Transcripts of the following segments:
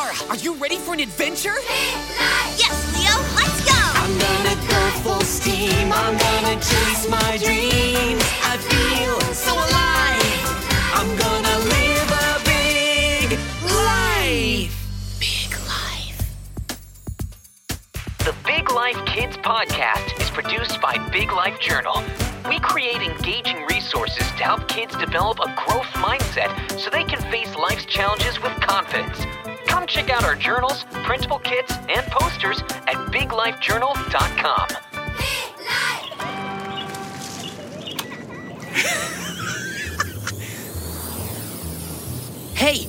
Zara, are you ready for an adventure? Yes, Leo, let's go! I'm gonna go full steam. I'm gonna chase my dreams. I feel so alive. I'm gonna live a big life. Big life. The Big Life Kids podcast is produced by Big Life Journal. We create engaging resources to help kids develop a growth mindset so they can face life's challenges with confidence. Come check out our journals, printable kits, and posters at biglifejournal.com. Hey,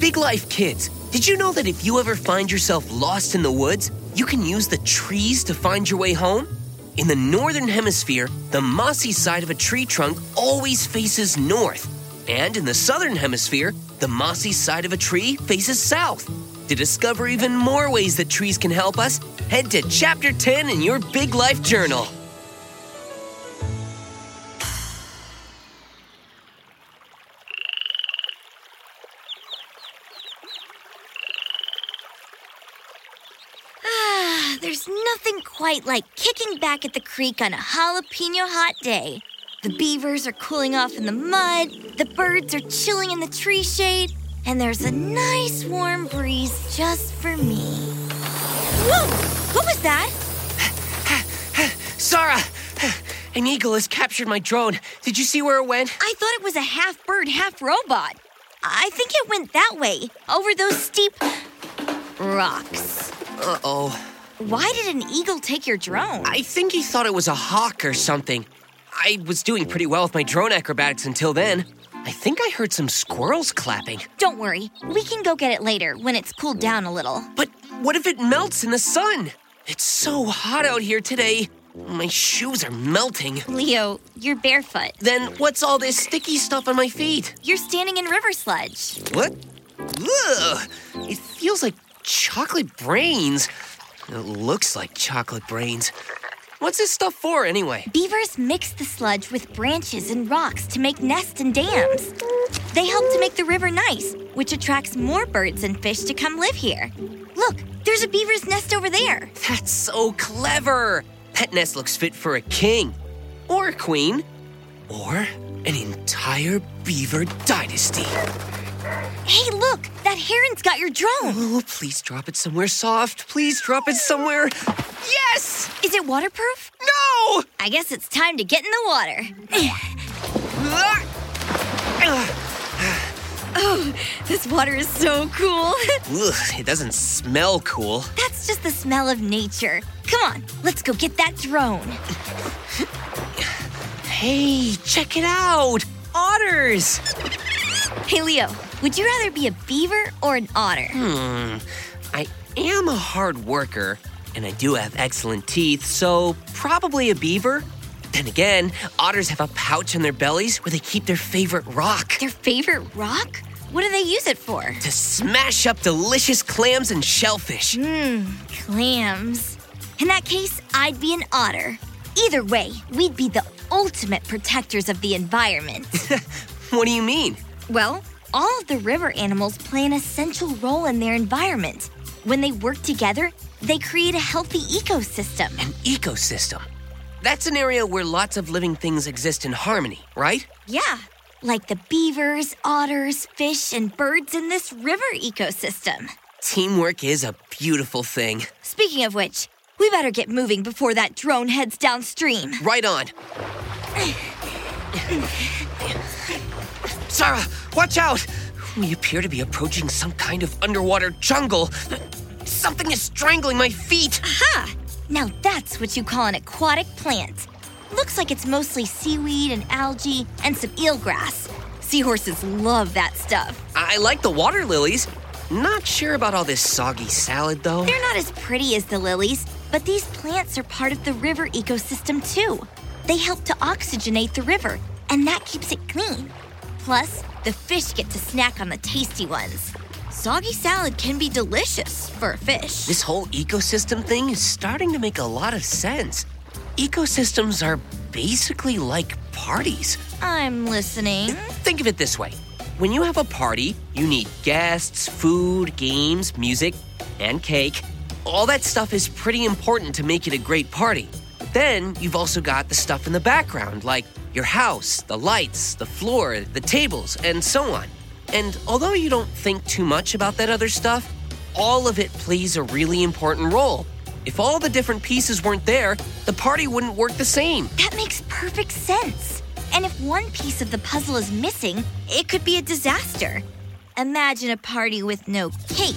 Big Life kids, did you know that if you ever find yourself lost in the woods, you can use the trees to find your way home? In the northern hemisphere, the mossy side of a tree trunk always faces north. And in the southern hemisphere, the mossy side of a tree faces south. To discover even more ways that trees can help us, head to chapter 10 in your Big Life journal. Ah, there's nothing quite like kicking back at the creek on a jalapeno hot day. The beavers are cooling off in the mud, the birds are chilling in the tree shade, and there's a nice warm breeze just for me. Whoa! What was that? Zara, an eagle has captured my drone. Did you see where it went? I thought it was a half bird, half robot. I think it went that way, over those steep rocks. Uh oh. Why did an eagle take your drone? I think he thought it was a hawk or something. I was doing pretty well with my drone acrobatics until then. I think I heard some squirrels clapping. Don't worry, we can go get it later when it's cooled down a little. But what if it melts in the sun? It's so hot out here today. My shoes are melting. Leo, you're barefoot. Then what's all this sticky stuff on my feet? You're standing in river sludge. What? Ugh! It feels like chocolate brains. It looks like chocolate brains. What's this stuff for, anyway? Beavers mix the sludge with branches and rocks to make nests and dams. They help to make the river nice, which attracts more birds and fish to come live here. Look, there's a beaver's nest over there. That's so clever! That nest looks fit for a king, or a queen, or an entire beaver dynasty. Hey, look, that heron's got your drone. Oh, please drop it somewhere soft. Please drop it somewhere. Yes! Is it waterproof? No! I guess it's time to get in the water. oh, this water is so cool. Ugh, it doesn't smell cool. That's just the smell of nature. Come on, let's go get that drone. Hey, check it out! Otters! Hey, Leo, would you rather be a beaver or an otter? Hmm. I am a hard worker, and I do have excellent teeth, so probably a beaver. Then again, otters have a pouch in their bellies where they keep their favorite rock Their favorite rock? What do they use it for? to smash up delicious clams and shellfish. Mmm, clams. In that case, I'd be an otter. Either way, we'd be the ultimate protectors of the environment. What do you mean? well, all of the river animals play an essential role in their environment. When they work together, they create a healthy ecosystem. An ecosystem. That's an area where lots of living things exist in harmony, right? Yeah, like the beavers, otters, fish, and birds in this river ecosystem. Teamwork is a beautiful thing. Speaking of which, we better get moving before that drone heads downstream. Right on. Zara, watch out! We appear to be approaching some kind of underwater jungle. Something is strangling my feet. Ha! Now that's what you call an aquatic plant. Looks like it's mostly seaweed and algae and some eelgrass. Seahorses love that stuff. I like the water lilies. Not sure about all this soggy salad, though. They're not as pretty as the lilies, but these plants are part of the river ecosystem too. They help to oxygenate the river, and that keeps it clean. Plus, the fish get to snack on the tasty ones. Soggy salad can be delicious for a fish. This whole ecosystem thing is starting to make a lot of sense. Ecosystems are basically like parties. I'm listening. Think of it this way when you have a party, you need guests, food, games, music, and cake. All that stuff is pretty important to make it a great party. Then you've also got the stuff in the background, like your house, the lights, the floor, the tables, and so on. And although you don't think too much about that other stuff, all of it plays a really important role. If all the different pieces weren't there, the party wouldn't work the same. That makes perfect sense. And if one piece of the puzzle is missing, it could be a disaster. Imagine a party with no cake,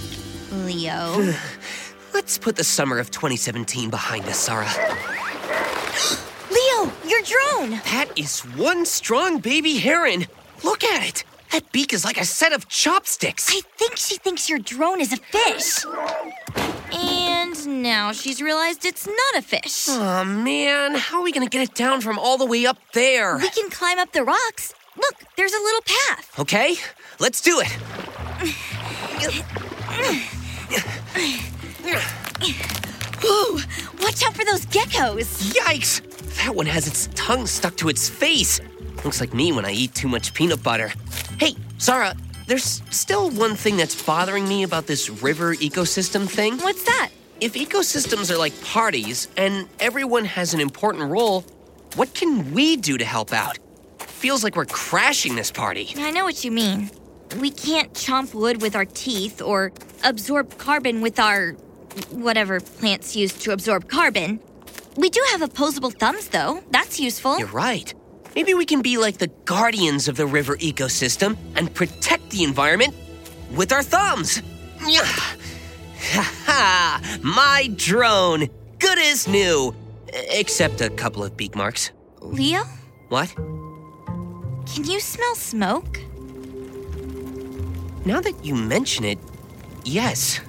Leo. Let's put the summer of 2017 behind us, Zara. Leo, your drone! That is one strong baby heron. Look at it. That beak is like a set of chopsticks. I think she thinks your drone is a fish. And now she's realized it's not a fish. Oh man, how are we gonna get it down from all the way up there? We can climb up the rocks. Look, there's a little path. Okay, let's do it. Whoa, watch out for those geckos. Yikes! That one has its tongue stuck to its face. Looks like me when I eat too much peanut butter. Hey, Zara, there's still one thing that's bothering me about this river ecosystem thing. What's that? If ecosystems are like parties and everyone has an important role, what can we do to help out? Feels like we're crashing this party. I know what you mean. We can't chomp wood with our teeth or absorb carbon with our whatever plants use to absorb carbon. We do have opposable thumbs, though. That's useful. You're right. Maybe we can be like the guardians of the river ecosystem and protect the environment with our thumbs. Ha ha! My drone! Good as new! Except a couple of beak marks. Leo, What? can you smell smoke? Now that you mention it, yes.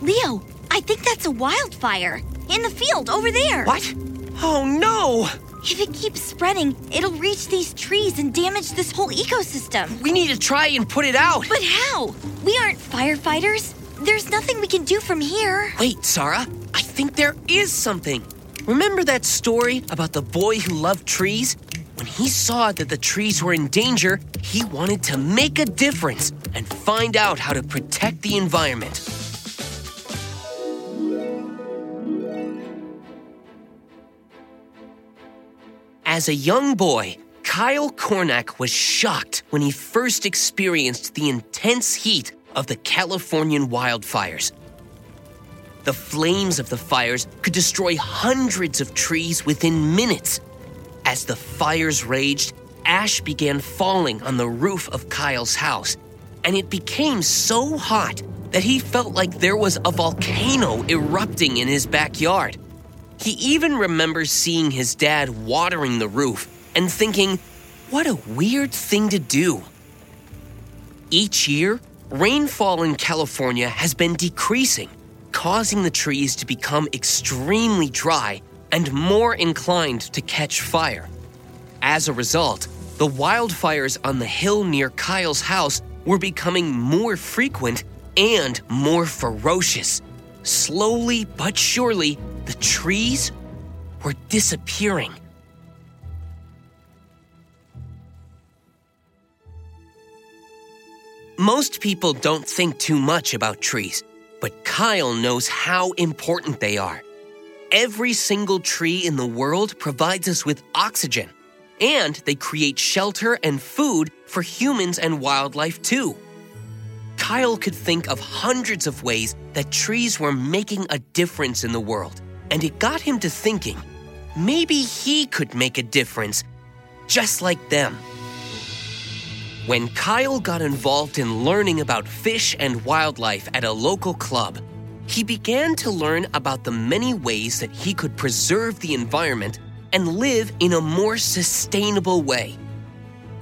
Leo, I think that's a wildfire in the field over there. What? Oh no! If it keeps spreading, it'll reach these trees and damage this whole ecosystem. We need to try and put it out. But how? We aren't firefighters. There's nothing we can do from here. Wait, Zara, I think there is something. Remember that story about the boy who loved trees? When he saw that the trees were in danger, he wanted to make a difference and find out how to protect the environment. As a young boy, Kyle Cornack was shocked when he first experienced the intense heat of the Californian wildfires. The flames of the fires could destroy hundreds of trees within minutes. As the fires raged, ash began falling on the roof of Kyle's house, and it became so hot that he felt like there was a volcano erupting in his backyard. He even remembers seeing his dad watering the roof and thinking, what a weird thing to do. Each year, rainfall in California has been decreasing, causing the trees to become extremely dry and more inclined to catch fire. As a result, the wildfires on the hill near Kyle's house were becoming more frequent and more ferocious. Slowly but surely, the trees were disappearing. Most people don't think too much about trees, but Kyle knows how important they are. Every single tree in the world provides us with oxygen, and they create shelter and food for humans and wildlife too. Kyle could think of hundreds of ways that trees were making a difference in the world, and it got him to thinking maybe he could make a difference just like them. When Kyle got involved in learning about fish and wildlife at a local club, he began to learn about the many ways that he could preserve the environment and live in a more sustainable way.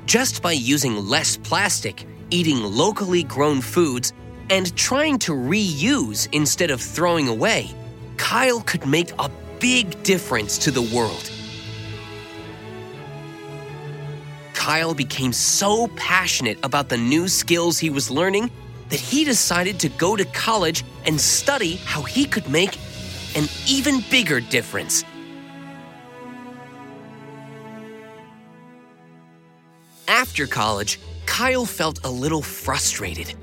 Just by using less plastic, eating locally grown foods, and trying to reuse instead of throwing away, Kyle could make a big difference to the world. Kyle became so passionate about the new skills he was learning that he decided to go to college and study how he could make an even bigger difference. After college, Kyle felt a little frustrated.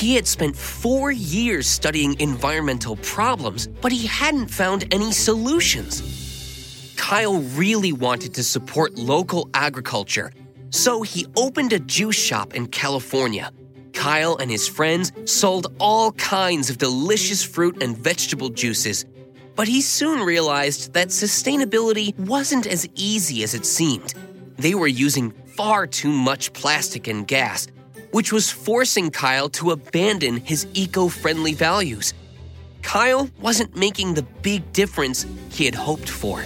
He had spent four years studying environmental problems, but he hadn't found any solutions. Kyle really wanted to support local agriculture, so he opened a juice shop in California. Kyle and his friends sold all kinds of delicious fruit and vegetable juices, but he soon realized that sustainability wasn't as easy as it seemed. They were using far too much plastic and gas, which was forcing Kyle to abandon his eco friendly values. Kyle wasn't making the big difference he had hoped for.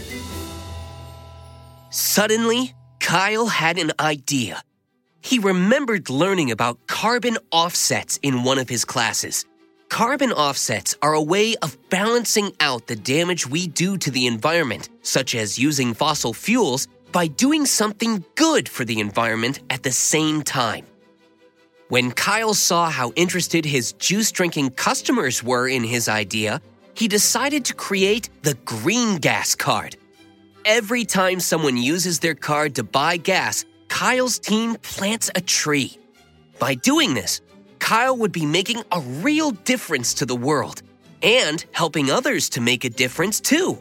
Suddenly, Kyle had an idea. He remembered learning about carbon offsets in one of his classes. Carbon offsets are a way of balancing out the damage we do to the environment, such as using fossil fuels, by doing something good for the environment at the same time. When Kyle saw how interested his juice drinking customers were in his idea, he decided to create the Green Gas Card. Every time someone uses their card to buy gas, Kyle's team plants a tree. By doing this, Kyle would be making a real difference to the world and helping others to make a difference too.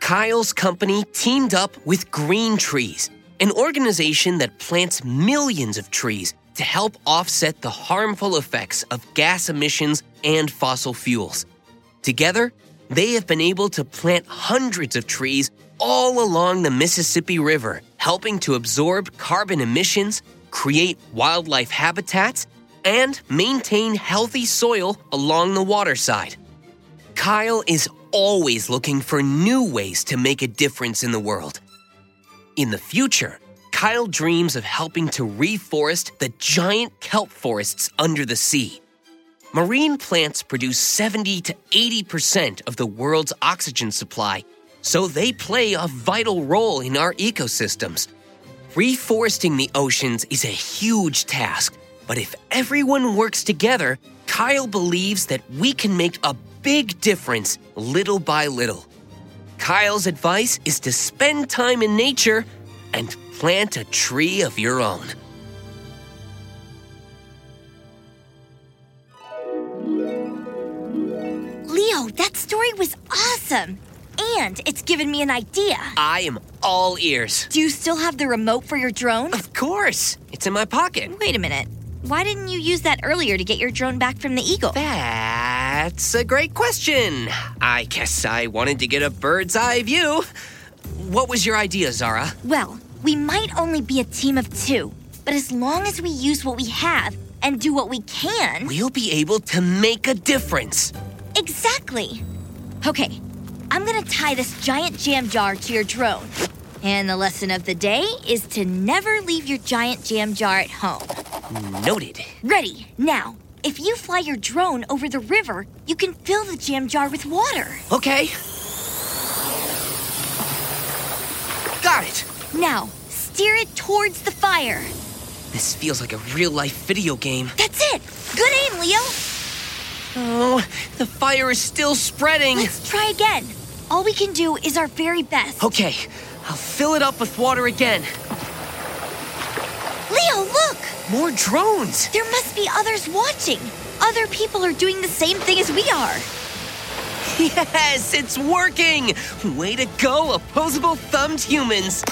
Kyle's company teamed up with Green Trees, an organization that plants millions of trees to help offset the harmful effects of gas emissions and fossil fuels. Together, they have been able to plant hundreds of trees all along the Mississippi River, helping to absorb carbon emissions, create wildlife habitats, and maintain healthy soil along the waterside. Kyle is always looking for new ways to make a difference in the world. In the future, Kyle dreams of helping to reforest the giant kelp forests under the sea. Marine plants produce 70 to 80% of the world's oxygen supply, so they play a vital role in our ecosystems. Reforesting the oceans is a huge task, but if everyone works together, Kyle believes that we can make a big difference little by little. Kyle's advice is to spend time in nature and plant a tree of your own. Leo, that story was awesome. And it's given me an idea. I am all ears. Do you still have the remote for your drone? Of course, it's in my pocket. Wait a minute. Why didn't you use that earlier to get your drone back from the Eagle? That's a great question. I guess I wanted to get a bird's eye view. What was your idea, Zara? Well, we might only be a team of two, but as long as we use what we have and do what we can. We'll be able to make a difference. Exactly. Okay, I'm gonna tie this giant jam jar to your drone. And the lesson of the day is to never leave your giant jam jar at home. Noted. Ready, now. If you fly your drone over the river, you can fill the jam jar with water. Okay. Got it. Now, steer it towards the fire. This feels like a real life video game. That's it. Good aim, Leo. Oh, the fire is still spreading. Let's try again. All we can do is our very best. Okay, I'll fill it up with water again. Leo, look! More drones. There must be others watching. Other people are doing the same thing as we are. Yes, it's working. Way to go, opposable thumbed humans.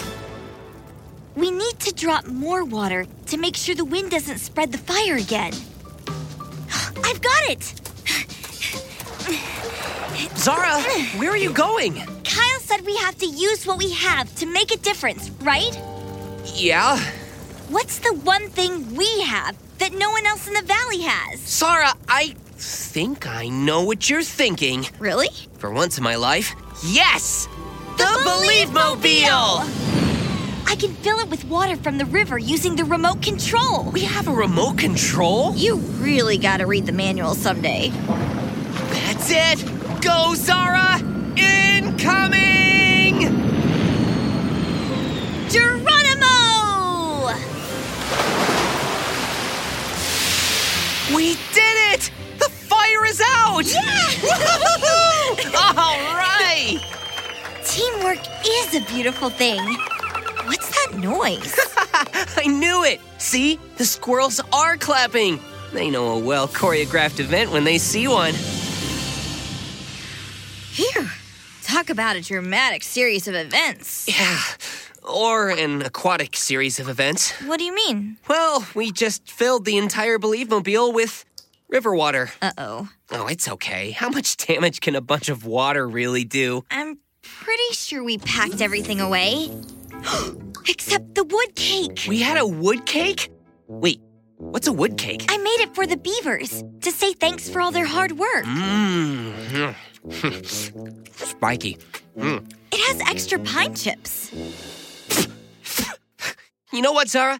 We need to drop more water to make sure the wind doesn't spread the fire again. I've got it! Zara, where are you going? Kyle said we have to use what we have to make a difference, right? Yeah, What's the one thing we have that no one else in the valley has? Zara, I think I know what you're thinking. Really? For once in my life, yes! The, Believe-mobile! I can fill it with water from the river using the remote control. We have a remote control? You really gotta read the manual someday. That's it! Go, Zara! Incoming! We did it! The fire is out! Yeah! All right! Teamwork is a beautiful thing. What's that noise? I knew it! See? The squirrels are clapping! They know a well choreographed event when they see one. Phew. Talk about a dramatic series of events. Yeah. Or an aquatic series of events. What do you mean? Well, we just filled the entire Believe Mobile with river water. Uh oh. Oh, it's okay. How much damage can a bunch of water really do? I'm pretty sure we packed everything away. Except the wood cake. We had a wood cake? Wait, what's a wood cake? I made it for the beavers to say thanks for all their hard work. Mmm. Spiky. Mm. It has extra pine chips. You know what, Zara?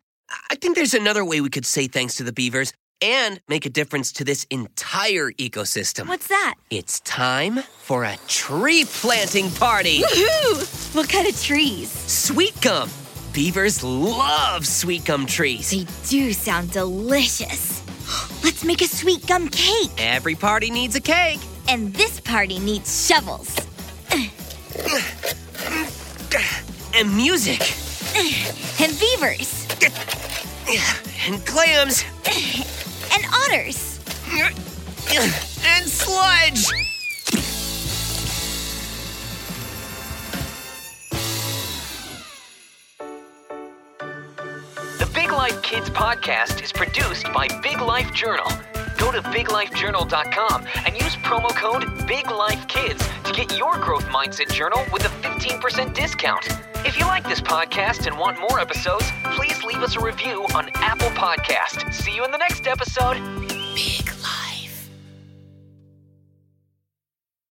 I think there's another way we could say thanks to the beavers and make a difference to this entire ecosystem. What's that? It's time for a tree planting party. Woohoo! What kind of trees? Sweet gum. Beavers love sweet gum trees. They do sound delicious. Let's make a sweet gum cake. Every party needs a cake. And this party needs shovels. And music. And beavers. And clams. And otters. And sludge. The Big Life Kids podcast is produced by Big Life Journal. Go to biglifejournal.com and use promo code BIGLIFEKIDS to get your growth mindset journal with a 15% discount. If you like this podcast and want more episodes, please leave us a review on Apple Podcast. See you in the next episode. Big